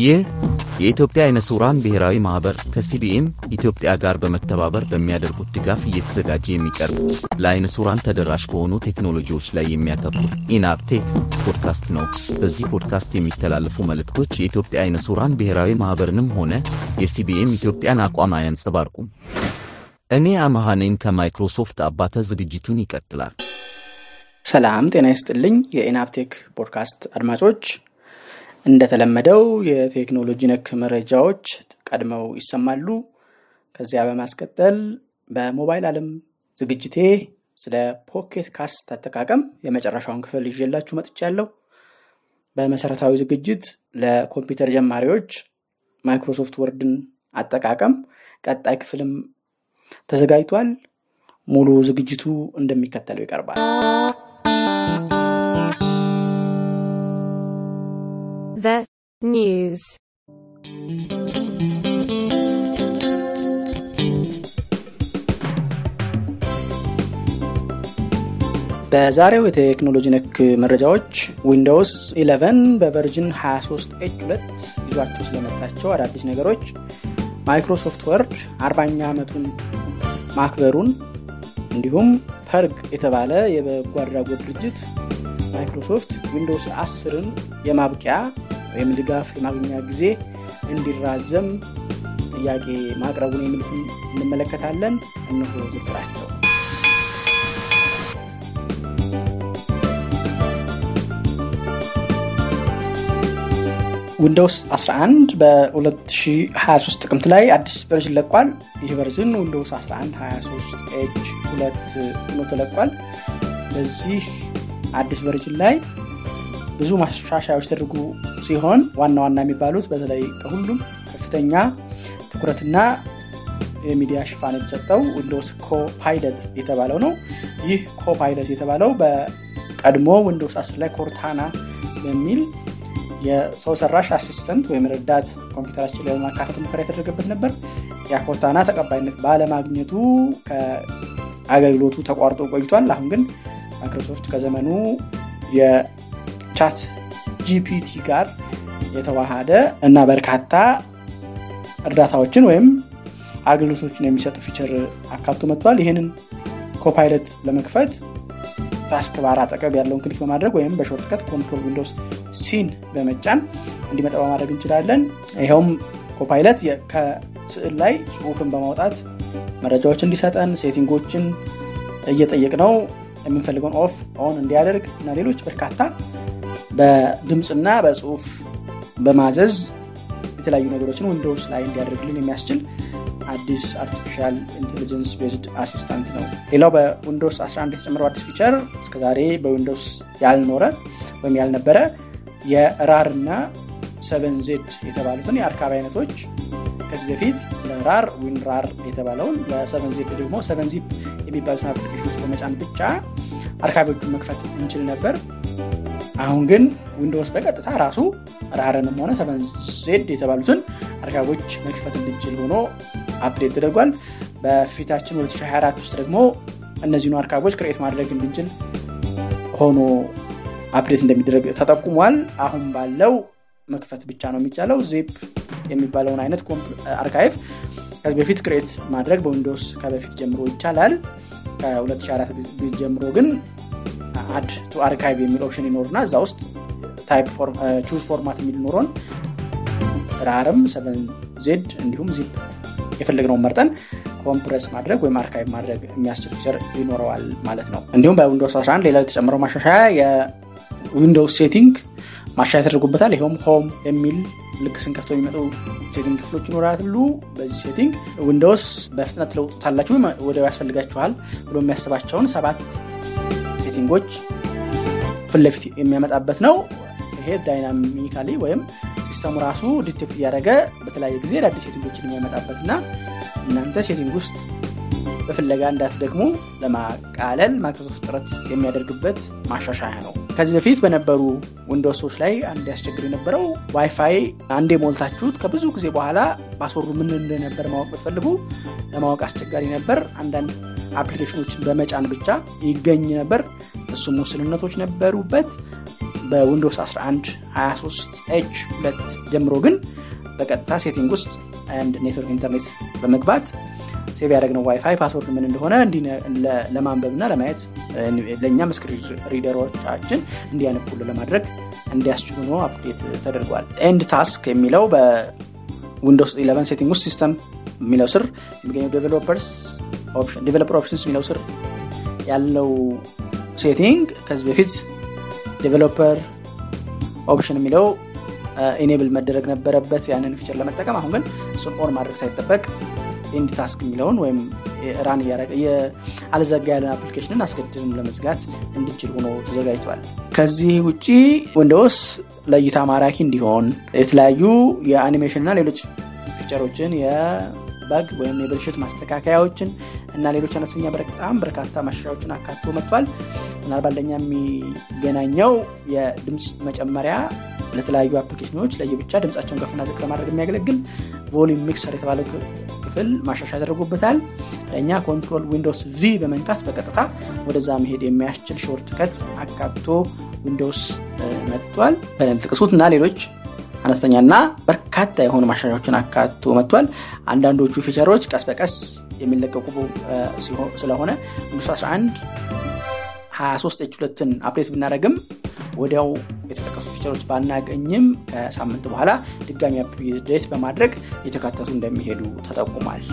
ይህ የኢትዮጵያ አይነ ስውራን ብሔራዊ ማኅበር ከ CBM ኢትዮጵያ ጋር በመተባበር በሚያደርጉት ድጋፍ እየተዘጋጀ የሚቀርብ ለአይነ ስውራን ተደራሽ በሆኑ ቴክኖሎጂዎች ላይ የሚያተኩር ኢናብቴክ ፖድካስት ነው። በዚህ ፖድካስት የሚተላለፉ መልእክቶች የኢትዮጵያ አይነ ስውራን ብሔራዊ ማኅበርንም ሆነ የ CBM ኢትዮጵያን አቋም አያንጸባርቁም። እኔ አመሃኔን ከማይክሮሶፍት አባተ ዝግጅቱን ይቀጥላል። ሰላም ጤና ይስጥልኝ። የኢናብቴክ ፖድካስት አድማጮች እንደተለመደው የቴክኖሎጂ ነክ መረጃዎች ቀድመው ይሰማሉ። ከዚያ በማስቀጠል በሞባይል ዓለም ዝግጅቴ ስለ Pocket Cast አጠቃቀም የመጨረሻውን ክፍል ይዤላችሁ መጥቻለሁ። በመሰረታዊ ዝግጅት ለኮምፒውተር ጀማሪዎች Microsoft Word ን አጠቃቀም ቀጣይ ክፍልም ተዘጋጅቷል። ሙሉ ዝግጅቱ እንደሚከተለው ይቀርባል። The news. በዛሬው የቴክኖሎጂ ነክ መረጃዎች Windows 11 በ version 23 H 2 ይዟቸው ስለመጣቸው አዳዲስ ነገሮች፣ Microsoft Word አርባኛ ዓመቱን ማክበሩን እንዲሁም PIRG የተባለ የበጎ አድራጎት ድርጅት Microsoft Windows 10ን የማብቂያ ወይም ድጋፍ የማግኛ ጊዜ እንዲራዘም ጥያቄ ማቅረቡን የሚሉትን እንመለከታለን። እነሆ ዝርዝራቸው። Windows 11 በ2023 ጥቅምት ላይ አዲስ version ለቋል። ይህ version Windows 11 23 H 2 ሆኖ ተለቋል። በዚህ አዲስ version ላይ ብዙ ማሻሻያዎች ተደርገው ሲሆን ዋና ዋና የሚባሉት በተለይ ከሁሉም ከፍተኛ ትኩረትና የሚዲያ ሽፋን የተሰጠው Windows Copilot የተባለው ነው። ይህ Copilot የተባለው በቀድሞ Windows 10 ላይ Cortana በሚል የሰው ሰራሽ assistant ወይም ረዳት ኮምፒውተራችን ላይ ለማካተት ሙከራ የተደረገበት ነበር። ያ ተቀባይነት ባለማግኘቱ ከአገልግሎቱ ተቋርጦ ቆይቷል። አሁን ግን ማይክሮሶፍት ከዘመኑ የ ChatGPT ጋር የተዋሃደ እና በርካታ እርዳታዎችን ወይም አገልግሎቶችን የሚሰጥ feature አካቶ መጥቷል። ይህንን Copilot ለመክፈት task bar አጠገብ ያለውን click በማድረግ ወይም በ shortcut Control Windows C ን በመጫን እንዲመጣ በማድረግ እንችላለን። ይኸውም Copilot ከስዕል ላይ ጽሁፍን በማውጣት መረጃዎች እንዲሰጠን setting ኦችን እየጠየቅነው የምንፈልገውን off on እንዲያደርግ እና ሌሎች በርካታ በድምፅና በጽሁፍ በማዘዝ የተለያዩ ነገሮችን Windows ላይ እንዲያደርግልን የሚያስችል አዲስ artificial intelligence based assistant ነው። ሌላው በ Windows 11 የተጨመረው አዲስ feature እስከዛሬ በ Windows ያልኖረ ወይም ያልነበረ የ RAR እና seven Z የተባሉትን የ archive አይነቶች ከዚህ በፊት ለ RAR Win የተባለውን ለ seven Z ደግሞ Seven Zip የሚባሉትን በመጫን ብቻ archive ኦቹን መክፈት እንችል ነበር። አሁን ግን Windows በቀጥታ ራሱ RAR ንም ሆነ seven Z የተባሉትን archive ኦች መክፈት እንድንችል ሆኖ update ተደርጓል። በፊታችን 2024 ውስጥ ደግሞ እነዚህኑ archive ኦች create ማድረግ እንድንችል ሆኖ update እንደሚደረግ ተጠቁሟል። አሁን ባለው መክፈት ብቻ ነው የሚቻለው። ዜፕ የሚባለውን አይነት archive ከዚህ በፊት create ማድረግ በ Windows ከበፊት ጀምሮ ይቻላል። ከ2004 ጀምሮ ግን add to archive የሚል option ይኖርና እዛ ውስጥ choose format የሚል ኖሮን RAR ም seven Z እንዲሁም ዚፕ የፈለግነውን መርጠን compress ማድረግ ወይም archive ማድረግ የሚያስችል feature ይኖረዋል ማለት ነው። እንዲሁም በ Windows 11 ሌላ የተጨመረው ማሻሻያ የ Windows setting ማሻሻያ ተደርጎበታል። ይኸውም home የሚል ልክ ስንከፍተው የሚመጡ setting ክፍሎች ይኖራሉ። በዚህ setting Windows በፍጥነት ትለውጡታላችሁ ወዲያው ያስፈልጋችኋል ብሎ የሚያስባቸውን ሰባት setting ኦች ፊት ለፊት የሚያመጣበት ነው። ይሄ dynamically ወይም system ኡ ራሱ detect እያደረገ በተለያየ ጊዜ አዳዲስ setting ኦችን የሚያመጣበት እና እናንተ setting ውስጥ በፍለጋ እንዳትደግሙ ለማቃለል ማይክሮሶፍት ጥረት የሚያደርግበት ማሻሻያ ነው። ከዚህ በፊት በነበሩ Windows ኦች ላይ አንድ ያስቸግር የነበረው ዋይፋይ አንዴ ሞልታችሁት ከብዙ ጊዜ በኋላ password ኡ ምን እንደነበር ማወቅ ብትፈልጉ ለማወቅ አስቸጋሪ ነበር። አንዳንድ application ኦችን በመጫን ብቻ ይገኝ ነበር። እሱም ውስንነቶች ነበሩበት። በ Windows 11 23 H 2 ጀምሮ ግን በቀጥታ setting ውስጥ and network internet በመግባት save ያደረግነው WiFi password ምን እንደሆነ ለማንበብ እና ለማየት ለእኛም screen reader ኦቻችን እንዲያነቡልን ለማድረግ እንዲያስችሉ update ተደርጓል። end task የሚለው በ Windows 11 setting ውስጥ system የሚለው ስር የሚገኘው developer options የሚለው ስር ያለው setting ከዚህ በፊት developer option የሚለው enable መደረግ ነበረበት። ያንን feature ለመጠቀም አሁን ግን እሱን on ማድረግ ሳይጠበቅ end task የሚለውን ወይም run አልዘጋ ያለን application ን አስገድደን ለመዝጋት እንድችል ሆኖ ተዘጋጅቷል። ከዚህ ውጭ Windows ለእይታ ማራኪ እንዲሆን የተለያዩ የአኒሜሽን እና ሌሎች feature ኦችን የ bug ወይም የብልሽት ማስተካከያዎችን እና ሌሎች አነስተኛ በጣም በርካታ ማሻሻያዎችን አካቶ መጥቷል። ምናልባት ለኛ የሚገናኘው የድምፅ መጨመሪያ ለተለያዩ application ኦች ለየብቻ ድምፃቸውን ከፍና ዝቅ ለማድረግ የሚያገለግል volume mixer የተባለው ክፍል ማሻሻያ ተደርጎበታል ለእኛ control Windows V በመንካት በቀጥታ ወደዛ መሄድ የሚያስችል shortcut አካቶ Windows መጥቷል። ጥቅሱት እና ሌሎች አነስተኛና በርካታ የሆኑ ማሻሻያዎችን አካቶ መጥቷል። አንዳንዶቹ feature ኦች ቀስ በቀስ የሚለቀቁ ስለሆነ Windows 11 23 H ሁለትን update ብናደረግም ወዲያው የተጠቀሱ feature ኦች ባናገኝም ከሳምንት በኋላ ድጋሚ update በማድረግ እየተካተቱ እንደሚሄዱ ተጠቁሟል።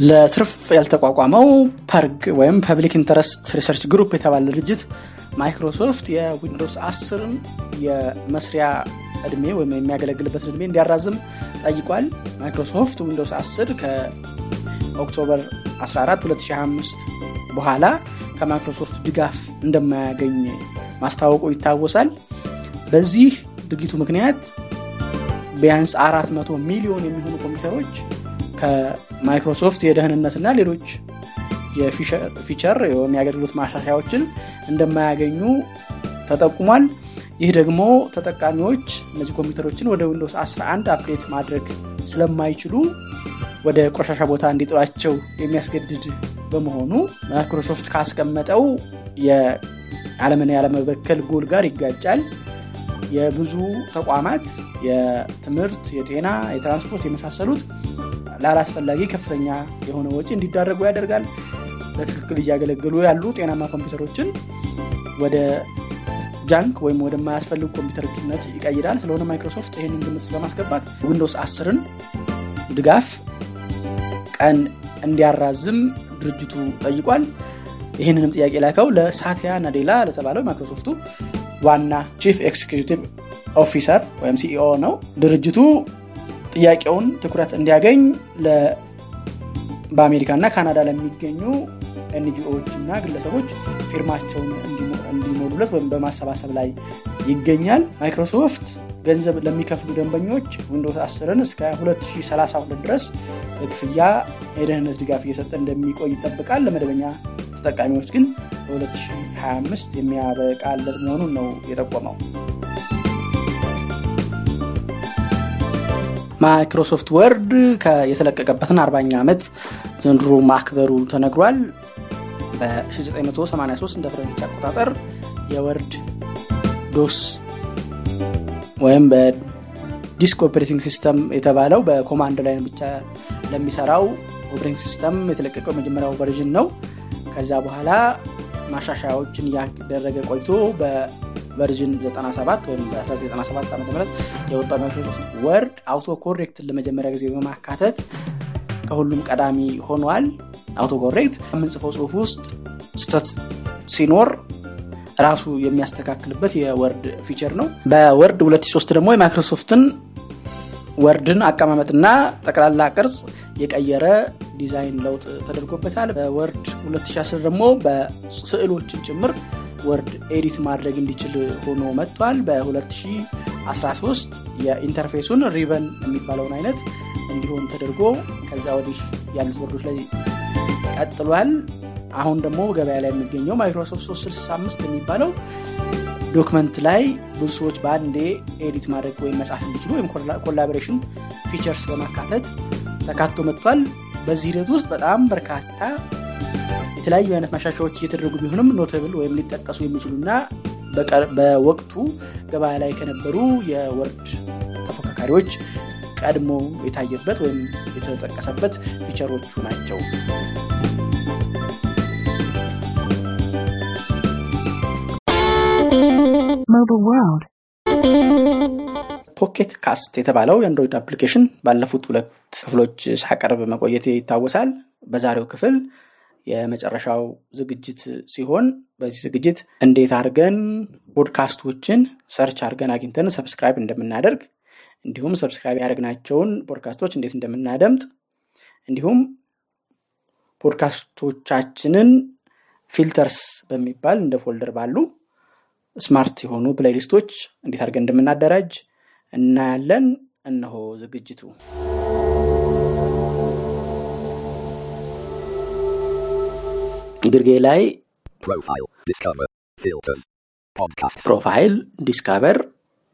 ለትርፍ ያልተቋቋመው PIRG ወይም Public Interest Research Group የተባለ ድርጅት Microsoft የ Windows 10ን የመስሪያ እድሜ ወይም የሚያገለግልበትን እድሜ እንዲያራዝም ጠይቋል። Microsoft Windows 10 ከ October 14 2025 በኋላ ከማይክሮሶፍት ድጋፍ እንደማያገኝ ማስታወቁ ይታወሳል። በዚህ ድርጊቱ ምክንያት ቢያንስ 400 ሚሊዮን የሚሆኑ ኮምፒውተሮች ከማይክሮሶፍት የደህንነትና ሌሎች የ feature ወይም የአገልግሎት ማሻሻያዎችን እንደማያገኙ ተጠቁሟል። ይህ ደግሞ ተጠቃሚዎች እነዚህ ኮምፒውተሮችን ወደ Windows 11 update ማድረግ ስለማይችሉ ወደ ቆሻሻ ቦታ እንዲጥሏቸው የሚያስገድድ በመሆኑ ማይክሮሶፍት ካስቀመጠው የዓለምን ያለመበከል ጎል ጋር ይጋጫል። የብዙ ተቋማት የትምህርት የጤና የትራንስፖርት የመሳሰሉት ለአላስፈላጊ ከፍተኛ የሆነ ወጪ እንዲዳረጉ ያደርጋል። በትክክል እያገለገሉ ያሉ ጤናማ ኮምፒውተሮችን ወደ junk ወይም ወደማያስፈልጉ ኮምፒውተሮችነት ይቀይራል። ስለሆነ ማይክሮሶፍት ይህንን ግምት በማስገባት Windows 10ን ድጋፍ ቀን እንዲያራዝም ድርጅቱ ጠይቋል። ይህንንም ጥያቄ ላከው ለሳቲያ ናዴላ ለተባለው ማይክሮሶፍቱ ዋና chief executive officer ወይም CEO ነው። ድርጅቱ ጥያቄውን ትኩረት እንዲያገኝ በአሜሪካ እና ካናዳ ለሚገኙ NGO ዎች እና ግለሰቦች ፊርማቸውን እንዲሞሉለት ወይም በማሰባሰብ ላይ ይገኛል። ማይክሮሶፍት ገንዘብ ለሚከፍሉ ደንበኞች Windows 10ን እስከ 2032 ድረስ በክፍያ የደህንነት ድጋፍ እየሰጠ እንደሚቆይ ይጠብቃል ለመደበኛ ተጠቃሚዎች ግን በ2025 የሚያበቃለት መሆኑን ነው የጠቆመው። Microsoft Word የተለቀቀበትን አርባኛ ዓመት ዘንድሮ ማክበሩ ተነግሯል። በ1983 እንደ ፈረንጆች አቆጣጠር የ Word DOS ወይም በ disk operating system የተባለው በ command line ብቻ ለሚሰራው operating system የተለቀቀው የመጀመሪያው version ነው። ከዛ በኋላ ማሻሻያዎችን እያደረገ ቆይቶ በ version 97 ወይም በ1997 ዓ ም የወጣው Microsoft Word auto correct ን ለመጀመሪያ ጊዜ በማካተት ከሁሉም ቀዳሚ ሆኗል። auto correct የምንጽፈው ጽሁፍ ውስጥ ስህተት ሲኖር ራሱ የሚያስተካክልበት የ Word feature ነው። በ Word 2003 ደግሞ የማይክሮሶፍትን Word ን አቀማመጥና ጠቅላላ ቅርጽ የቀየረ ዲዛይን ለውጥ ተደርጎበታል። በ Word 2010 ደግሞ በስዕሎችን ጭምር Word edit ማድረግ እንዲችል ሆኖ መጥቷል። በ2013 የ interface ኡን ribbon የሚባለውን አይነት እንዲሆን ተደርጎ ከዛ ወዲህ ያሉት Word ኦች ላይ ቀጥሏል አሁን ደግሞ ገበያ ላይ የሚገኘው ማይክሮሶፍት 365 የሚባለው document ላይ ብዙ ሰዎች በአንዴ edit ማድረግ ወይም መጻፍ እንዲችሉ ወይም collaboration features በማካተት ተካቶ መጥቷል በዚህ ሂደት ውስጥ በጣም በርካታ የተለያዩ አይነት ማሻሻያዎች እየተደረጉ ቢሆንም notable ወይም ሊጠቀሱ የሚችሉና በወቅቱ ገበያ ላይ ከነበሩ የ Word ተፎካካሪዎች ቀድሞ የታየበት ወይም የተጠቀሰበት feature ኦቹ ናቸው። Mobile World. Pocket Casts የተባለው የ Android application ባለፉት ሁለት ክፍሎች ሳቀርብ መቆየቴ ይታወሳል። በዛሬው ክፍል የመጨረሻው ዝግጅት ሲሆን በዚህ ዝግጅት እንዴት አድርገን podcast ኦችን search አድርገን አግኝተን subscribe እንደምናደርግ እንዲሁም subscribe ያደረግናቸውን ፖድካስቶች እንዴት እንደምናደምጥ እንዲሁም ፖድካስቶቻችንን filters በሚባል እንደ folder ባሉ smart የሆኑ playlist ኦች እንዴት አድርገን እንደምናደራጅ እናያለን። እነሆ ዝግጅቱ። ግርጌ ላይ. profile፣ discover፣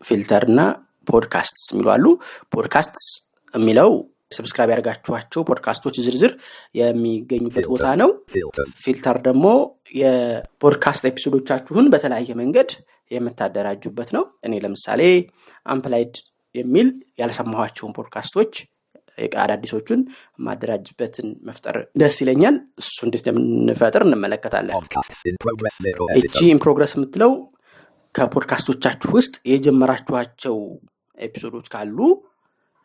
filter እና podcasts የሚሉ አሉ። podcasts የሚለው subscribe ያደርጋችኋቸው ፖድካስቶች ዝርዝር የሚገኙበት ቦታ ነው።. filter ደግሞ የፖድካስት episode ኦቻችሁን በተለያየ መንገድ የምታደራጁበት ነው። እኔ ለምሳሌ unplayed የሚል ያልሰማኋቸውን ፖድካስቶች አዳዲሶቹን የማደራጅበትን መፍጠር ደስ ይለኛል። እሱ እንዴት እንደምንፈጥር እንመለከታለን። እቺ. in progress የምትለው ከፖድካስቶቻችሁ ውስጥ የጀመራችኋቸው episode ኦች ካሉ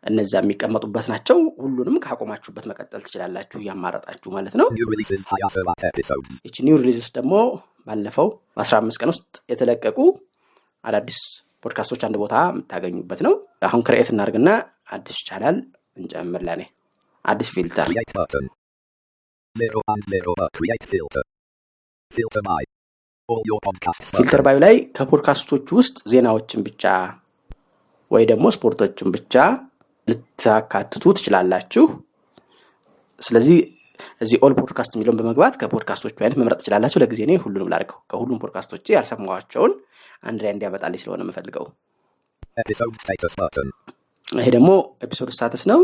እነዛ የሚቀመጡበት ናቸው። ሁሉንም ካቆማችሁበት መቀጠል ትችላላችሁ እያማረጣችሁ ማለት ነው።. ይቺ new releases ደግሞ ባለፈው በ15 ቀን ውስጥ የተለቀቁ አዳዲስ ፖድካስቶች አንድ ቦታ የምታገኙበት ነው። አሁን create እናድርግና አዲስ ቻናል እንጨምር። ለኔ አዲስ filter. Uh, create filter. Filter by. All your podcasts. filter ባዩ ላይ ከፖድካስቶች ውስጥ ዜናዎችን ብቻ ወይ ደግሞ ስፖርቶችን ብቻ ልታካትቱ ትችላላችሁ። ስለዚህ እዚህ all podcast የሚለውን በመግባት ከፖድካስቶቹ አይነት መምረጥ ትችላላችሁ። ለጊዜ እኔ ሁሉንም ላድርገው። ከሁሉም ፖድካስቶች ያልሰማኋቸውን አንድ ላይ እንዲያመጣልኝ ስለሆነ የምፈልገው።. ይሄ ደግሞ episode status ነው።.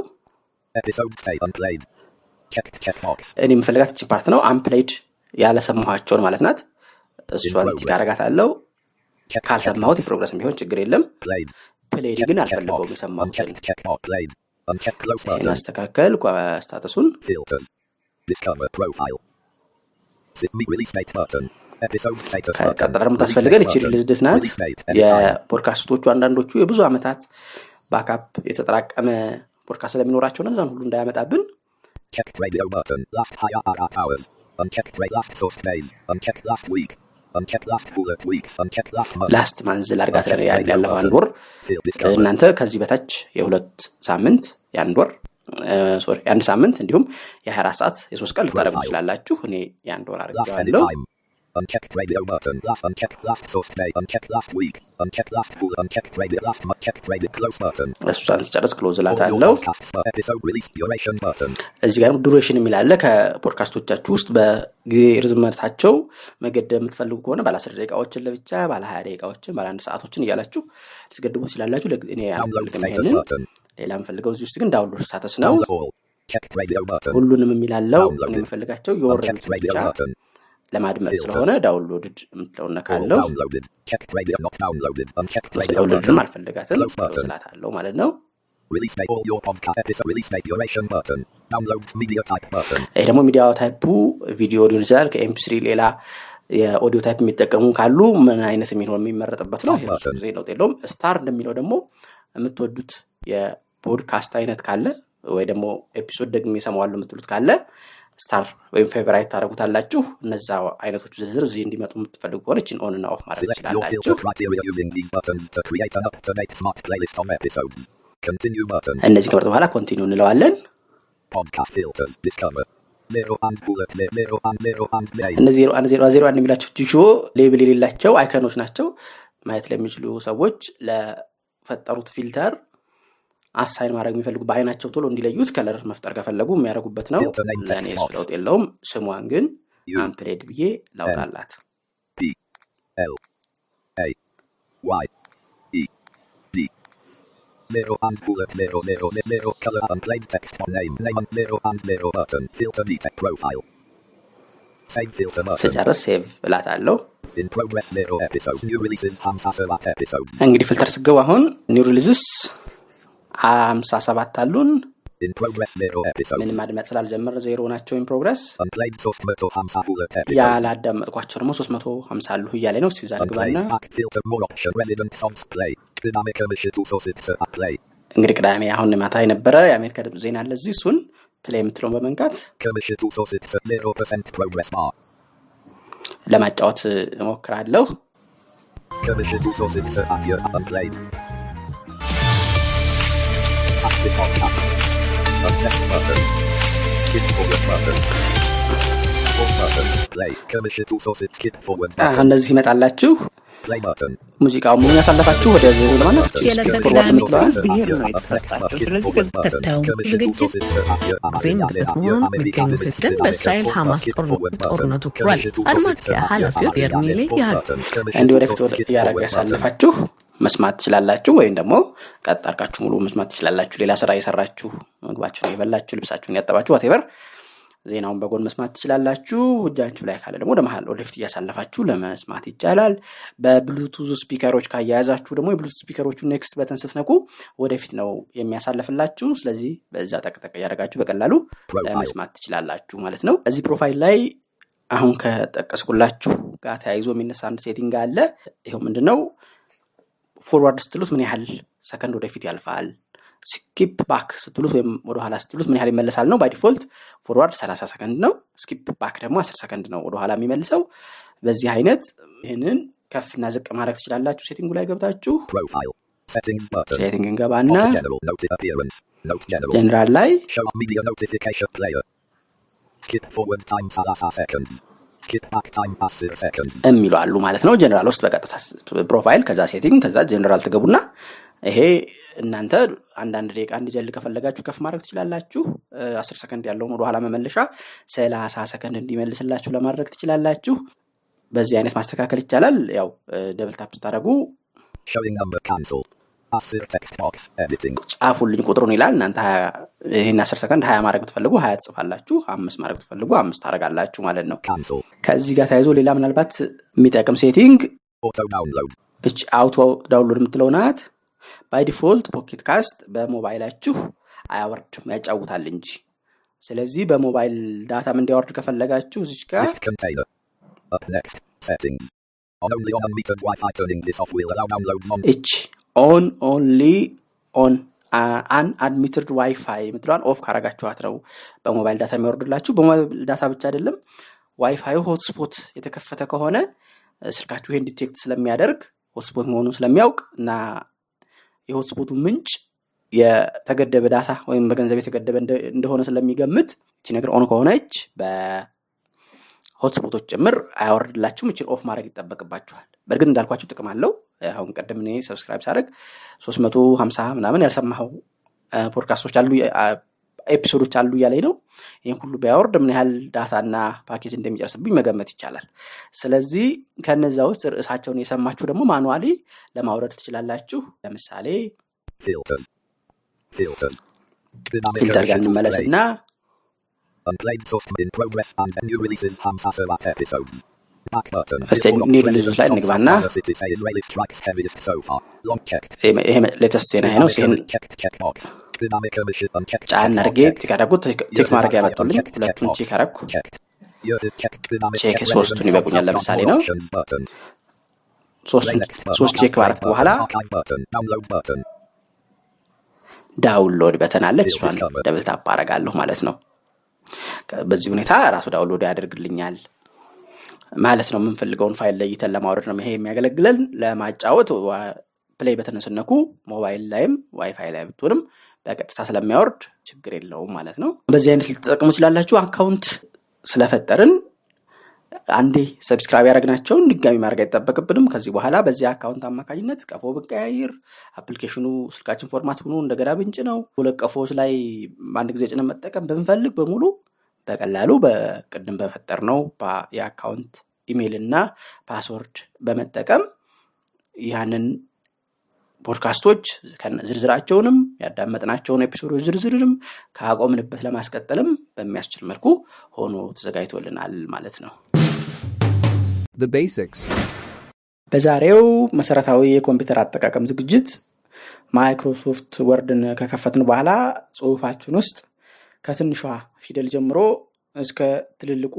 እኔ የምፈልጋት እችን part ነው። unplayed ያልሰማኋቸውን ማለት ናት። እሷን ቲክ አደርጋታለሁ። Checked ካልሰማሁት የፕሮግረስ ቢሆን ችግር የለም።. ፕሌድ ግን Unchecked. Unchecked close ይህን. አስተካከል ስታተሱን. ቀጥላ ደግሞ ታስፈልገን. ሪሊዝ ዴት ናት።. የፖድካስቶቹ አንዳንዶቹ የብዙ ዓመታት ባካፕ የተጠራቀመ ፖድካስት ስለሚኖራቸው እነዛን ሁሉ እንዳያመጣብን Checked radio button. Last higher at hours. Unchecked last source name. Unchecked last week. ላስት ማንዝል አድርጋት ያለፈው አንድ ወር. እናንተ ከዚህ በታች የሁለት ሳምንት የአንድ ወር ሶሪ የአንድ ሳምንት እንዲሁም የ24 ሰዓት የሶስት ቀን ልታደርጉ ትችላላችሁ። እኔ የአንድ ወር አድርጌዋለሁ።. Unchecked radio button. Last unchecked last source name. Unchecked last week. Unchecked last bullet. Unchecked radio last. Checked radio close button. እሷን ስጨርስ ክሎዝ እላታለሁ። uh. እዚህ ጋር duration የሚል አለ። ከፖድካስቶቻችሁ ውስጥ በጊዜ ርዝመታቸው መገደብ የምትፈልጉ ከሆነ ባለ አስር ደቂቃዎችን ለብቻ፣ ባለ ሀያ ደቂቃዎችን፣ ባለ አንድ ሰዓቶችን እያላችሁ ልትገድቡ ትችላላችሁ። እኔ. ሌላ የምፈልገው እዚህ ውስጥ ግን download status ነው።. ሁሉንም የሚላለው. የምፈልጋቸው የወረዱት ብቻ. ለማድመጥ. ስለሆነ downloaded የምትለውን ነካለው። radio download ም. አልፈልጋትም. ስላታለው ማለት ነው።. ይህ ደግሞ ሚዲያ ታይፑ ቪዲዮ ሊሆን ይችላል። ከኤምፕስሪ ሌላ የኦዲዮ ታይፕ የሚጠቀሙ ካሉ ምን አይነት የሚሆን የሚመረጥበት ነው። ጊዜ ለውጥ የለውም። ስታር እንደሚለው ደግሞ የምትወዱት የፖድካስት አይነት ካለ ወይ ደግሞ ኤፒሶድ ደግሞ የሰማዋለሁ የምትሉት ካለ ስታር ወይም ፌቨራይት ታደረጉታላችሁ። እነዛ አይነቶቹ ዝርዝር እዚህ እንዲመጡ የምትፈልጉ ከሆነ ችን ኦን እና ኦፍ ማድረግ ትችላላችሁ።. እነዚህ ከመረጥ በኋላ ኮንቲኒው እንለዋለን።. እነዚህ ዜሮ አንድ ዜሮ ዜሮ አንድ የሚላቸው ቲሾ ሌብል የሌላቸው አይከኖች ናቸው። ማየት ለሚችሉ ሰዎች ለፈጠሩት ፊልተር አሳይን ማድረግ የሚፈልጉ በአይናቸው ቶሎ እንዲለዩት ከለር መፍጠር ከፈለጉ የሚያደርጉበት ነው። ለእኔ እሱ. ለውጥ የለውም። ስሟን ግን አምፕሌድ ብዬ ላውጣላት። E. ስጨርስ save እላታለሁ። In progress zero episode. New releases ሀምሳ ሰባት episode. እንግዲህ filter ስገቡ አሁን new releases ሀምሳ ሰባት አሉን።. ምንም ማድመጥ ስላልጀመረ ዜሮ ናቸው in progress።. ያላዳመጥኳቸው ደግሞ ሶስት መቶ ሀምሳ አሉ እያለ ነው። እስኪ. እንግዲህ ቅዳሜ አሁን ማታ የነበረ የአሜሪካ ድምፅ ዜና አለ እዚህ እሱን ፕሌይ የምትለውን በመንካት ከምሽቱ. ለማጫወት እሞክራለሁ። ከምሽቱ ሶስት አየር button. Skip forward button. እንደዚህ ይመጣላችሁ። Play button. ሙዚቃው ሙሉን ያሳለፋችሁ ወደ ለማለት ዝግጅት ጊዜ መሆኑን የሚገኙ በእስራኤል ሐማስ ጦር- ጦርነቱ ክሯል። አድማጭ ኃላፊው የእርሜሌ ያህል እንዲህ ወደፊት ወደ እያደረገ ያሳልፋችሁ መስማት ትችላላችሁ፣ ወይም ደግሞ ቀጥ አድርጋችሁ ሙሉ መስማት ትችላላችሁ። ሌላ ስራ እየሰራችሁ ምግባችሁን እየበላችሁ ልብሳችሁን እያጠባችሁ ዋቴቨር ዜናውን በጎን መስማት ትችላላችሁ። እጃችሁ ላይ ካለ ደግሞ ወደ ወደፊት እያሳለፋችሁ ለመስማት ይቻላል። በብሉቱዝ ስፒከሮች ካያያዛችሁ ደግሞ የብሉቱዝ ስፒከሮቹን ኔክስት በተን ስትነኩ ወደፊት ነው የሚያሳልፍላችሁ። ስለዚህ በዛ ጠቅጠቅ እያደረጋችሁ በቀላሉ ለመስማት ትችላላችሁ ማለት ነው። እዚህ profile ላይ አሁን ከጠቀስኩላችሁ ጋር ተያይዞ የሚነሳ አንድ setting አለ። ይኸው ምንድን ነው forward ስትሉት ምን ያህል ሰከንድ ወደፊት ያልፋል፣ skip back ስትሉት ወይም ወደኋላ ስትሉት ምን ያህል ይመለሳል ነው። by default forward 30 ሰከንድ ነው። skip back ደግሞ 10 ሰከንድ ነው ወደኋላ የሚመልሰው። በዚህ አይነት ይህንን ከፍና ዝቅ ማድረግ ትችላላችሁ። setting ኡ ላይ ገብታችሁ. setting እንገባና. ጀነራል ላይ Show media notification player. Skip forward time 30 seconds. Skip back time 10 seconds. የሚሉ አሉ ማለት ነው። ጀነራል ውስጥ በቀጥታ profile፣ ከዛ setting፣ ከዛ ጀነራል ትገቡና ይሄ እናንተ አንዳንድ ደቂቃ እንዲዘል ከፈለጋችሁ ከፍ ማድረግ ትችላላችሁ። አስር ሰከንድ ያለውን ወደኋላ መመለሻ ሰላሳ ሰከንድ እንዲመልስላችሁ ለማድረግ ትችላላችሁ። በዚህ አይነት ማስተካከል ይቻላል። ያው double ስታደርጉ 10 text box. Editing. ጻፉልኝ ቁጥሩን ይላል። እናንተ ይህን አስር ሰከንድ ሀያ ማድረግ ትፈልጉ ሀያ ትጽፋላችሁ። አምስት ማድረግ ትፈልጉ አምስት ታደርጋላችሁ ማለት ነው።. ከዚህ ጋር ተያይዞ ሌላ ምናልባት የሚጠቅም setting. እች auto download የምትለው ናት። by default Pocket Casts በሞባይላችሁ አያወርድም ያጫውታል እንጂ። ስለዚህ በሞባይል data ም እንዲያወርድ ከፈለጋችሁ እዚች ጋር እች on only only on unmetered WiFi የምትለዋን off ካረጋችኋት ነው በሞባይል data የሚያወርድላችሁ። በሞባይል data ብቻ አይደለም፣ WiFi ዩ hotspot የተከፈተ ከሆነ እ፣ ስልካችሁ ይሄን detect ስለሚያደርግ hotspot መሆኑን ስለሚያውቅ እና የ hotspot ኡ ምንጭ የተገደበ data ወይም በገንዘብ የተገደበ እንደ- እንደሆነ ስለሚገምት እቺ ነገር on ከሆነች በ hotspot ኦች ጭምር አያወርድላችሁም። እችን off ማድረግ ይጠበቅባችኋል። በእርግጥ እንዳልኳችሁ ጥቅም አለው። አሁን ቀደም እኔ subscribe ሳደርግ ሶስት መቶ ሀምሳ ምናምን ያልሰማኸው ፖድካስቶች አሉ episode ኦች አሉ እያለኝ ነው። ይህን ሁሉ ቢያወርድ ምን ያህል data ና package እንደሚጨርስብኝ መገመት ይቻላል። ስለዚህ ከነዛ ውስጥ ርዕሳቸውን የሰማችሁ ደግሞ manually ለማውረድ ትችላላችሁ። ለምሳሌ filter ጋር. እንመለስና New releases ላይ እንግባና. ይሄ- latest ዜና ይሄ ነው። unchecked. ጫን አድርጌ. tick አደረጉት። tick ማድረግ ያመጡልኝ ሁለቱን check አደረግኩ። check ሶስቱን ይበቁኛል ለምሳሌ ነው።. ሶስት check ባረኩ. በኋላ. download button አለች። እሷን. double tap አደርጋለሁ ማለት ነው። በዚህ ሁኔታ ራሱ download ያደርግልኛል ማለት ነው። የምንፈልገውን ፋይል ለይተን ለማውረድ ነው ይሄ የሚያገለግለን። ለማጫወት play button ሞባይል ላይም ዋይፋይ ላይ ብትሆንም በቀጥታ ስለሚያወርድ ችግር የለውም ማለት ነው። በዚህ አይነት ልትጠቀሙ ትችላላችሁ። account ስለፈጠርን አንዴ subscribe ያደረግናቸውን ድጋሚ ማድረግ አይጠበቅብንም። ከዚህ በኋላ በዚህ account አማካኝነት ቀፎ ብንቀያይር application ኑ ስልካችን format ሆኖ እንደገና ብንጭነው ሁለት ቀፎዎች ላይ በአንድ ጊዜ ጭነን መጠቀም ብንፈልግ በሙሉ በቀላሉ በቅድም በፈጠርነው የ account email እና password በመጠቀም ያንን ፖድካስቶች ዝርዝራቸውንም ያዳመጥናቸውን episode ኦች ዝርዝርንም ከአቆምንበት ለማስቀጠልም በሚያስችል መልኩ ሆኖ ተዘጋጅቶልናል ማለት ነው።. በዛሬው መሰረታዊ የኮምፒውተር አጠቃቀም ዝግጅት ማይክሮሶፍት ወርድን ከከፈትን በኋላ ጽሁፋችን ውስጥ ከትንሿ ፊደል ጀምሮ እስከ ትልልቁ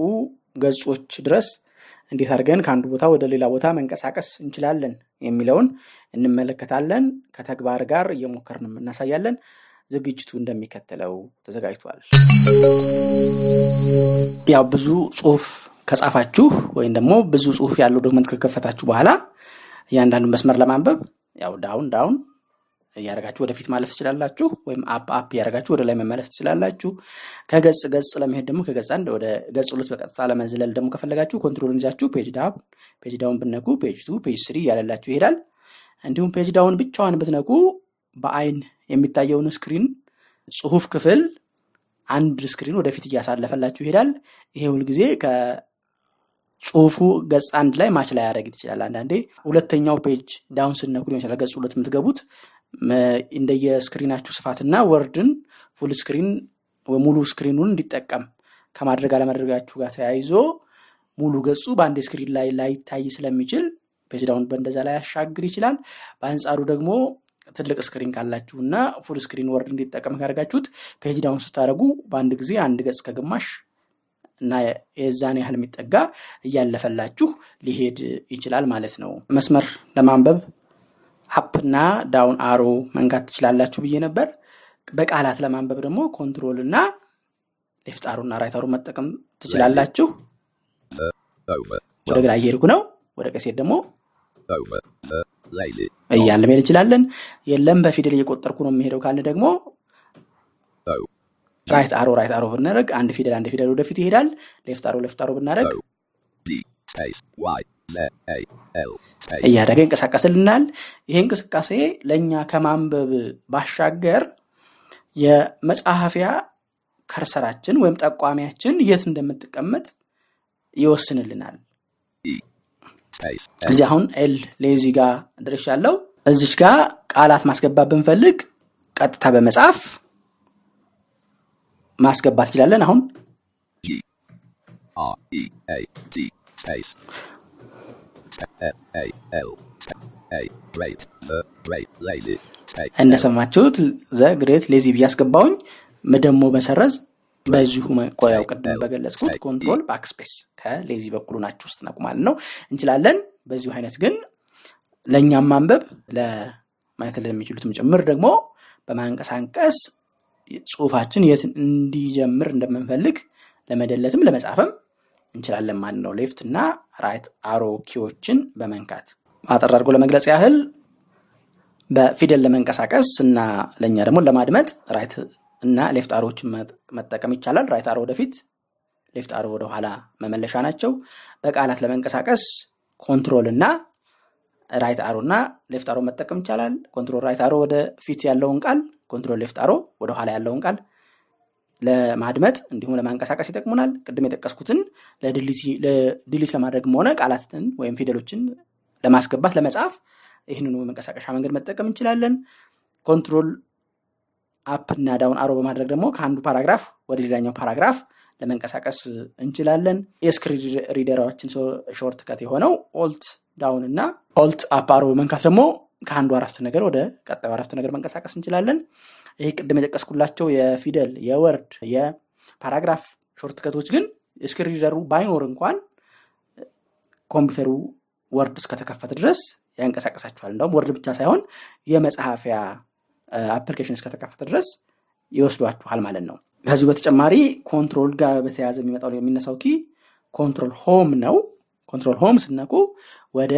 ገጾች ድረስ እንዴት አድርገን ከአንዱ ቦታ ወደ ሌላ ቦታ መንቀሳቀስ እንችላለን የሚለውን እንመለከታለን። ከተግባር ጋር እየሞከርን እናሳያለን። ዝግጅቱ እንደሚከተለው ተዘጋጅቷል። ያው ብዙ ጽሁፍ ከጻፋችሁ ወይም ደግሞ ብዙ ጽሁፍ ያለው document ከከፈታችሁ በኋላ እያንዳንዱ መስመር ለማንበብ ያው down down እያደረጋችሁ ወደፊት ማለፍ ትችላላችሁ፣ ወይም up up እያደረጋችሁ ወደ ላይ መመለስ ትችላላችሁ። ከገጽ ገጽ ለመሄድ ደግሞ ከገጽ አንድ ወደ ገጽ ሁለት በቀጥታ ለመዝለል ደግሞ ከፈለጋችሁ control ን ይዛችሁ page down page down ብትነኩ page two page three እያለላችሁ ይሄዳል። እንዲሁም page down ብቻዋን ብትነኩ በአይን የሚታየውን screen ጽሁፍ ክፍል አንድ screen ወደፊት እያሳለፈላችሁ ይሄዳል። ይሄ ሁልጊዜ ከጽሁፉ ገጽ አንድ ላይ ማች ላያደርግ ይችላል። አንዳንዴ ሁለተኛው page down ስትነኩ ሊሆን ይችላል ገጽ ሁለት የምትገቡት እንደየ screen ኣችሁ ስፋትና ወርድን full screen ሙሉ screen ኑን እንዲጠቀም ከማድረግ አለማድረጋችሁ ጋር ተያይዞ ሙሉ ገጹ በአንድ screen ላይ ላይታይ ስለሚችል page down በእንደዛ ላይ ያሻግር ይችላል። በአንጻሩ ደግሞ ትልቅ screen ካላችሁ እና full screen ወርድ እንዲጠቀም ካደርጋችሁት page down ስታደርጉ በአንድ ጊዜ አንድ ገጽ ከግማሽ እና የዛን ያህል የሚጠጋ እያለፈላችሁ ሊሄድ ይችላል ማለት ነው። መስመር ለማንበብ up እና down arrow መንካት ትችላላችሁ ብዬ ነበር። በቃላት ለማንበብ ደግሞ control እና left arrow እና right arrow መጠቀም ትችላላችሁ።. ወደ ግራ እየሄድኩ ነው። ወደ ስሄድ ደግሞ. እያለ መሄድ እንችላለን። የለም በፊደል እየቆጠርኩ ነው የሚሄደው ካልን ደግሞ. right arrow right arrow ብናደርግ አንድ ፊደል አንድ ፊደል ወደፊት ይሄዳል። left arrow left arrow ብናደርግ እያደረገ ይንቀሳቀስልናል። ይህ እንቅስቃሴ ለእኛ ከማንበብ ባሻገር የመጽሐፊያ ከርሰራችን ወይም ጠቋሚያችን የት እንደምትቀመጥ ይወስንልናል።. እዚህ አሁን ኤል ሌዚ ጋር ደርሻለሁ። እዚች ጋር ቃላት ማስገባት ብንፈልግ ቀጥታ በመጻፍ ማስገባት እንችላለን። አሁን እንደሰማችሁት the great lazy ብዬ አስገባሁኝ ደግሞ መሰረዝ በዚሁ መቆያው ቅድም በገለጽኩት control backspace ከ lazy በኩሉ ናችሁ ውስጥ ነቁ ማለት ነው እንችላለን። በዚሁ አይነት ግን ለእኛም ማንበብ ለማየት ለሚችሉትም ጭምር ደግሞ በማንቀሳቀስ ጽሁፋችን የት እንዲጀምር እንደምንፈልግ ለመ delete ም ለመጻፍም እንችላለን ማለት ነው። left እና right arrow key ዎችን በመንካት አጠር አድርጎ ለመግለጽ ያህል በፊደል ለመንቀሳቀስ እና ለእኛ ደግሞ ለማድመጥ right እና left arrow ዎችን መጠቀም ይቻላል። right arrow ወደፊት፣ left arrow ወደኋላ መመለሻ ናቸው። በቃላት ለመንቀሳቀስ control እና right arrow እና left arrow መጠቀም ይቻላል። control right arrow ወደ ፊት ያለውን ቃል፣ control left arrow ወደኋላ ያለውን ቃል ለማድመጥ እንዲሁም ለማንቀሳቀስ ይጠቅሙናል። ቅድም የጠቀስኩትን ለ delete ለማድረግም ሆነ ቃላትን ወይም ፊደሎችን ለማስገባት ለመጻፍ ይህንኑ መንቀሳቀሻ መንገድ መጠቀም እንችላለን። control up እና down arrow በማድረግ ደግሞ ከአንዱ paragraph ወደ ሌላኛው paragraph ለመንቀሳቀስ እንችላለን። የ screen reader ኣችን shortcut የሆነው alt down እና alt up arrow በመንካት ደግሞ ከአንዱ አረፍተ ነገር ወደ ቀጣዩ አረፍተ ነገር መንቀሳቀስ እንችላለን። ይህ ቅድም የጠቀስኩላቸው የፊደል የ word የ paragraph shortcut ኦች ግን screen reader ኡ ባይኖር እንኳን ኮምፒውተሩ Word እስከተከፈተ ድረስ ያንቀሳቀሳችኋል። እንደውም Word ብቻ ሳይሆን የመጻፊያ application እስከተከፈተ ድረስ ይወስዷችኋል ማለት ነው። ከዚሁ በተጨማሪ control ጋር በተያያዘ የሚመጣው የሚነሳው key control home ነው። control home ስትነኩ ወደ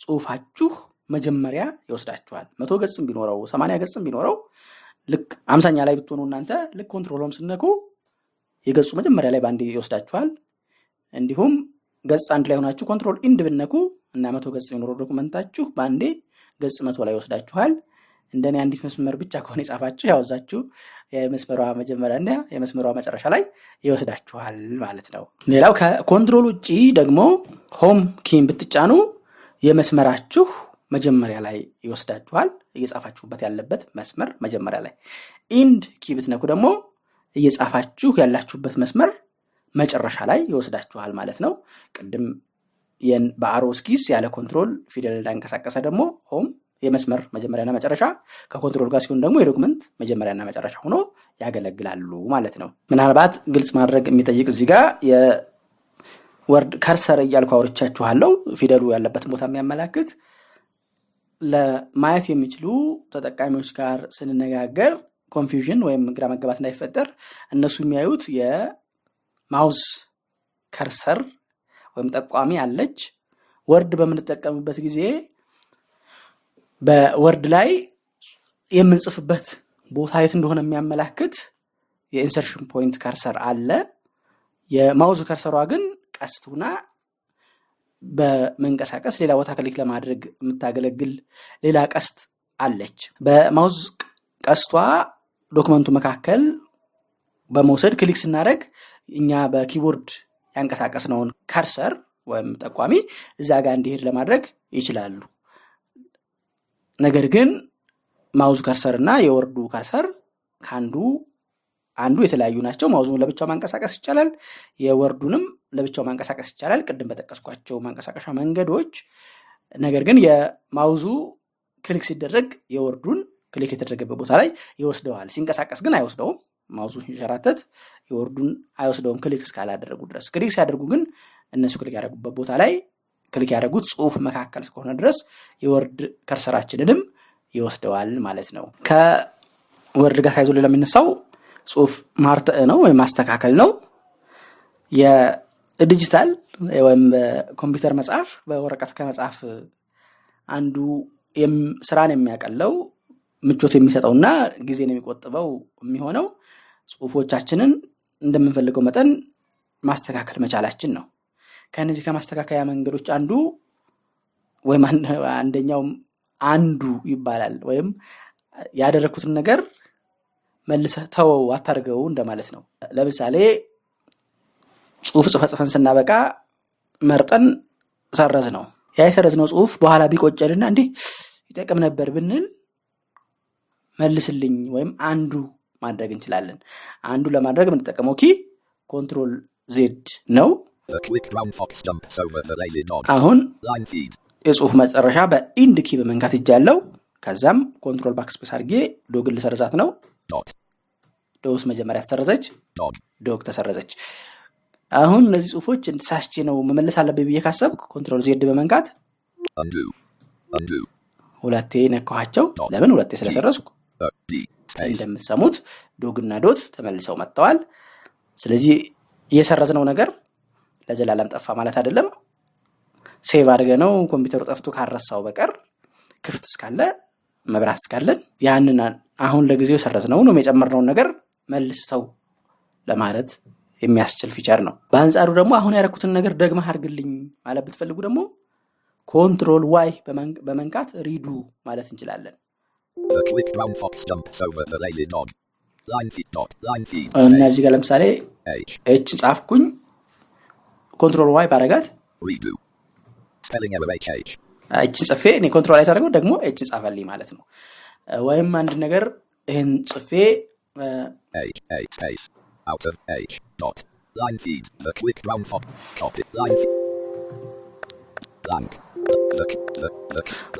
ጽሁፋችሁ መጀመሪያ ይወስዳችኋል። መቶ ገጽም ቢኖረው ሰማንያ ገጽም ቢኖረው ልክ አምሳኛ ላይ ብትሆኑ እናንተ ልክ control home ስትነኩ የገጹ መጀመሪያ ላይ በአንዴ ይወስዳችኋል። እንዲሁም ገጽ አንድ ላይ ሆናችሁ control end ብትነኩ እና መቶ ገጽ የሚኖረው document ኣችሁ በአንዴ ገጽ መቶ ላይ ይወስዳችኋል። እንደኔ አንዲት መስመር ብቻ ከሆነ የጻፋችሁ ያወዛችሁ የመስመሯ መጀመሪያና የመስመሯ መጨረሻ ላይ ይወስዳችኋል ማለት ነው። ሌላው ከ control ውጭ ደግሞ home key ን ብትጫኑ የመስመራችሁ መጀመሪያ ላይ ይወስዳችኋል። እየጻፋችሁበት ያለበት መስመር መጀመሪያ ላይ። end key ብትነኩ ደግሞ እየጻፋችሁ ያላችሁበት መስመር መጨረሻ ላይ ይወስዳችኋል ማለት ነው። ቅድም በ arrow keys ያለ control ፊደል እንዳንቀሳቀሰ ደግሞ home የመስመር መጀመሪያና መጨረሻ ከ control ጋር ሲሆን ደግሞ የ document መጀመሪያና መጨረሻ ሆኖ ያገለግላሉ ማለት ነው። ምናልባት ግልጽ ማድረግ የሚጠይቅ እዚህ ጋር የ Word cursor እያልኩ አውርቻችኋለሁ። ፊደሉ ያለበትን ቦታ የሚያመላክት ለማየት የሚችሉ ተጠቃሚዎች ጋር ስንነጋገር confusion ወይም ግራ መጋባት እንዳይፈጠር እነሱ የሚያዩት የ mouse cursor ወይም ጠቋሚ አለች። Word በምንጠቀምበት ጊዜ በ Word ላይ የምንጽፍበት ቦታ የት እንደሆነ የሚያመላክት የ insertion point cursor አለ። የ mouse cursor ኧሯ ግን ቀስቱና በመንቀሳቀስ ሌላ ቦታ click ለማድረግ የምታገለግል ሌላ ቀስት አለች። በ mouse ቀስቷ document ኡ መካከል በመውሰድ click ስናደርግ እኛ በ keyboard ያንቀሳቀስነውን cursor ወይም ጠቋሚ እዛ ጋር እንዲሄድ ለማድረግ ይችላሉ። ነገር ግን mouse cursor እና የ Word ኡ cursor ከአንዱ አንዱ የተለያዩ ናቸው። mouse ኡን ለብቻው ማንቀሳቀስ ይቻላል። የ Word ኡንም ለብቻው ማንቀሳቀስ ይቻላል፣ ቅድም በጠቀስኳቸው ማንቀሳቀሻ መንገዶች። ነገር ግን የማውዙ ክሊክ ሲደረግ የወርዱን ክሊክ የተደረገበት ቦታ ላይ ይወስደዋል። ሲንቀሳቀስ ግን አይወስደውም። mouse ኡ ሲንሸራተት የ Word ኡን አይወስደውም click እስካላደረጉ ድረስ። click ሲያደርጉ ግን እነሱ click ያደረጉበት ቦታ ላይ click ያደረጉት ጽሁፍ መካከል እስከሆነ ድረስ የ Word ከርሰራችንንም ይወስደዋል ማለት ነው። ከወርድ ጋር ተያይዞ ሌላ የሚነሳው ጽሁፍ ማርተእ ነው ወይም ማስተካከል ነው። የዲጂታል ወይም በኮምፒውተር መጽሐፍ በወረቀት ከመጽሐፍ አንዱ ስራን የሚያቀለው ምቾት የሚሰጠውና ጊዜን የሚቆጥበው የሚሆነው ጽሁፎቻችንን እንደምንፈልገው መጠን ማስተካከል መቻላችን ነው። ከእነዚህ ከማስተካከያ መንገዶች አንዱ ወይም አንደኛው አንዱ ይባላል ወይም ያደረግኩትን ነገር መልሰህ ተወው አታርገው እንደማለት ነው። ለምሳሌ ጽሁፍ ጽፈ ጽፈን ስናበቃ መርጠን ሰረዝ ነው። ያ የሰረዝነው ጽሁፍ በኋላ ቢቆጨንና እንዲህ ይጠቅም ነበር ብንል መልስልኝ ወይም አንዱ ማድረግ እንችላለን። undo ለማድረግ የምንጠቀመው key control Z ነው።. አሁን. የጽሁፍ መጨረሻ በ end key በመንካት እሄዳለው። ከዛም control backspace አድርጌ dog ን ልሰርዛት ነው።. dot መጀመሪያ ተሰረዘች፣. dog ተሰረዘች። አሁን እነዚህ ጽሁፎች ተሳስቼ ነው መመለስ አለብኝ ብዬ ካሰብክ control Z በመንካት. ሁለቴ ነካኋቸው። ለምን ሁለቴ ስለሰረዝኩ. እንደምትሰሙት dog ና dot ተመልሰው መጥተዋል። ስለዚህ የሰረዝነው ነገር ለዘላለም ጠፋ ማለት አይደለም። save አድርገ ነው ኮምፒውተሩ ጠፍቶ ካረሳው በቀር ክፍት እስካለ መብራት እስካለን ያንን አሁን ለጊዜው የሰረዝነውን ወይም የጨመርነውን ነገር መልስተው ለማለት የሚያስችል feature ነው። በአንጻሩ ደግሞ አሁን ያደረኩትን ነገር ደግመህ አድርግልኝ ማለት ብትፈልጉ ደግሞ control Y በመንካት redo ማለት እንችላለን። The quick brown fox jumps over the lazy dog. Line feed. Dot. Line feed. እና Space. እዚህ ጋር ለምሳሌ. H ጻፍኩኝ control Y ባረጋት. H ን ጽፌ እኔ control Y ሳደርገው ደግሞ H ጻፈልኝ ማለት ነው። ወይም አንድ ነገር ይህን ጽፌ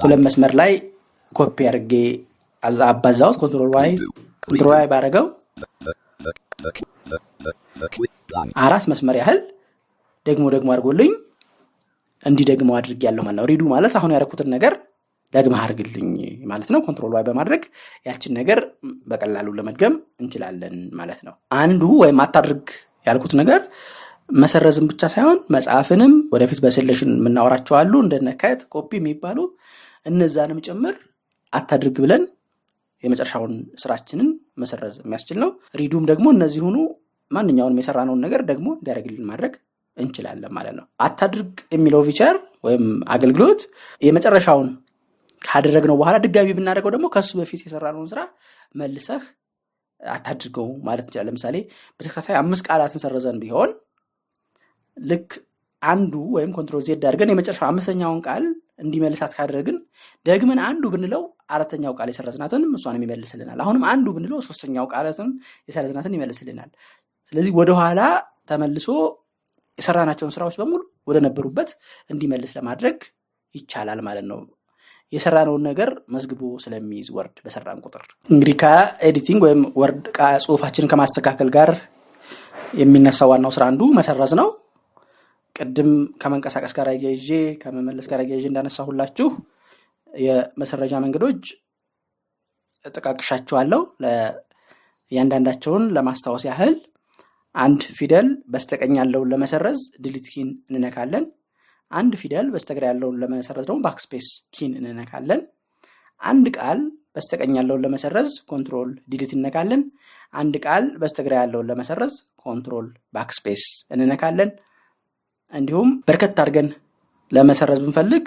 ሁለት መስመር ላይ ኮፒ አድርጌ አባዛሁት Control Y Control Y. አራት መስመር ያህል ደግሞ ደግሞ አድርጎልኝ እንዲህ ደግሞ አድርግ ያለሁ ማለት ነው። Redo ማለት አሁን ያደረኩትን ነገር ደግመህ አድርግልኝ ማለት ነው። Control Y በማድረግ ያችን ነገር በቀላሉ ለመድገም እንችላለን ማለት ነው። Undo ወይም አታድርግ ያልኩት ነገር መሰረዝም ብቻ ሳይሆን መጻፍንም ወደፊት በ selection የምናወራቸው አሉ እንደነ cut copy የሚባሉ እነዛንም ጭምር አታድርግ ብለን የመጨረሻውን ስራችንን መሰረዝ የሚያስችል ነው። Redo ም ደግሞ እነዚህ ሁኑ ማንኛውንም የሰራነውን ነገር ደግሞ እንዲያደርግልን ማድረግ እንችላለን ማለት ነው። አታድርግ የሚለው feature ወይም አገልግሎት የመጨረሻውን ካደረግነው በኋላ ድጋሚ ብናደርገው ደግሞ ከሱ በፊት የሰራነውን ስራ መልሰህ አታድርገው ማለት እንችላለን። ለምሳሌ በተከታታይ አምስት ቃላትን ሰረዘን ቢሆን ልክ Undo ወይም Control Z አድርገን የመጨረሻው አምስተኛውን ቃል እንዲመልሳት ካደረግን ደግመን Undo ብንለው አራተኛው ቃል የሰረዝናትንም እሷንም ይመልስልናል። አሁንም Undo ብንለው ሶስተኛው ቃላትም የሰረዝናትን ይመልስልናል። ስለዚህ ወደኋላ ተመልሶ የሰራናቸውን ስራዎች በሙሉ ወደ ነበሩበት እንዲመልስ ለማድረግ ይቻላል ማለት ነው። የሰራነውን ነገር መዝግቦ ስለሚይዝ Word በሰራን ቁጥር እንግዲህ ከ editing ወይም Word ጽሁፋችንን ከማስተካከል ጋር የሚነሳው ዋናው ስራ አንዱ መሰረዝ ነው። ቅድም ከመንቀሳቀስ ጋር አያይዤ ከመመለስ ጋር አያይዤ እንዳነሳሁላችሁ የመሰረጃ መንገዶች እጠቃቅሻቸዋለሁ። እያንዳንዳቸውን ለማስታወስ ያህል አንድ ፊደል በስተቀኝ ያለውን ለመሰረዝ Delete እንነካለን። አንድ ፊደል በስተግራ ያለውን ለመሰረዝ ደግሞ Backspace key ን እንነካለን። አንድ ቃል በስተቀኝ ያለውን ለመሰረዝ Control Delete እንነካለን። አንድ ቃል በስተግራ ያለውን ለመሰረዝ Control Backspace እንነካለን። እንዲሁም በርከት አድርገን ለመሰረዝ ብንፈልግ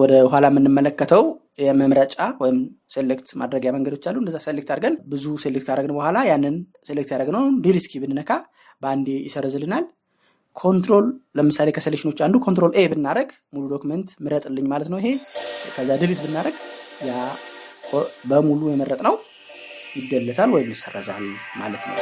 ወደ ኋላ የምንመለከተው የመምረጫ ወይም select ማድረጊያ መንገዶች አሉ። እንደዛ select አድርገን ብዙ select ካደረግን በኋላ ያንን select ያደረግነውን Delete key ብንነካ በአንዴ ይሰርዝልናል። Control ለምሳሌ ከ selection ኦች አንዱ Control A ብናደረግ ሙሉ document ምረጥልኝ ማለት ነው ይሄ። ከዛ delete ብናደረግ ያ በሙሉ የመረጥነው ይደለታል ወይም ይሰረዛል ማለት ነው።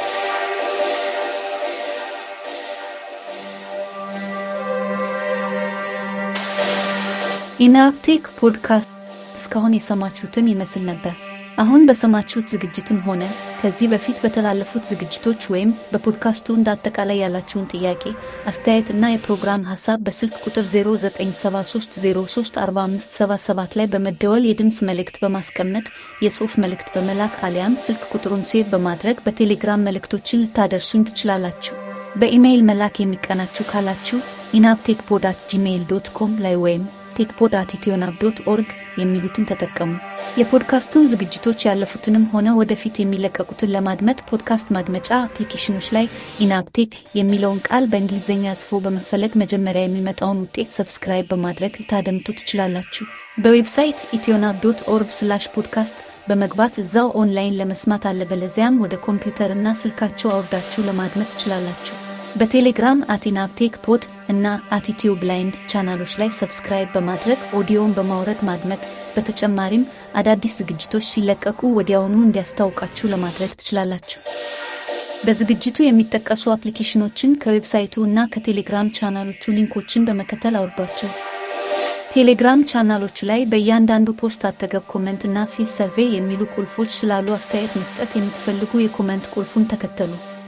ኢናፕቴክ ፖድካስት እስካሁን የሰማችሁትን ይመስል ነበር። አሁን በሰማችሁት ዝግጅትም ሆነ ከዚህ በፊት በተላለፉት ዝግጅቶች ወይም በፖድካስቱ እንደ አጠቃላይ ያላችሁን ጥያቄ፣ አስተያየት እና የፕሮግራም ሀሳብ በስልክ ቁጥር 0973034577 ላይ በመደወል የድምፅ መልእክት በማስቀመጥ የጽሑፍ መልእክት በመላክ አሊያም ስልክ ቁጥሩን save በማድረግ በቴሌግራም መልእክቶችን ልታደርሱኝ ትችላላችሁ። በኢሜይል መላክ የሚቀናችሁ ካላችሁ enabtechpod at Gmail dot com ላይ ወይም techpod at ethionab dot org የሚሉትን ተጠቀሙ። የፖድካስቱን ዝግጅቶች ያለፉትንም ሆነ ወደፊት የሚለቀቁትን ለማድመጥ ፖድካስት ማድመጫ application ኦች ላይ ኢናብቴክ የሚለውን ቃል በእንግሊዝኛ ጽፎ በመፈለግ መጀመሪያ የሚመጣውን ውጤት subscribe በማድረግ ልታደምጡ ትችላላችሁ። በ website ethionab dot org slash podcast በመግባት እዛው ኦንላይን ለመስማት አለበለዚያም ወደ ኮምፒውተር እና ስልካችሁ አውርዳችሁ ለማድመጥ ትችላላችሁ። በቴሌግራም at enabtechpod እና at ETU blind channel ኦች ላይ subscribe በማድረግ ኦዲዮን በማውረድ ማድመጥ፣ በተጨማሪም አዳዲስ ዝግጅቶች ሲለቀቁ ወዲያውኑ እንዲያስታውቃችሁ ለማድረግ ትችላላችሁ። በዝግጅቱ የሚጠቀሱ application ኦችን ከ website ኡ እና ከቴሌግራም ቻናሎቹ link ኦችን በመከተል አውርዷቸው። ቴሌግራም ቻናሎቹ ላይ በእያንዳንዱ post አጠገብ comment እና fill survey የሚሉ ቁልፎች ስላሉ አስተያየት መስጠት የምትፈልጉ የ comment ቁልፉን ተከተሉ።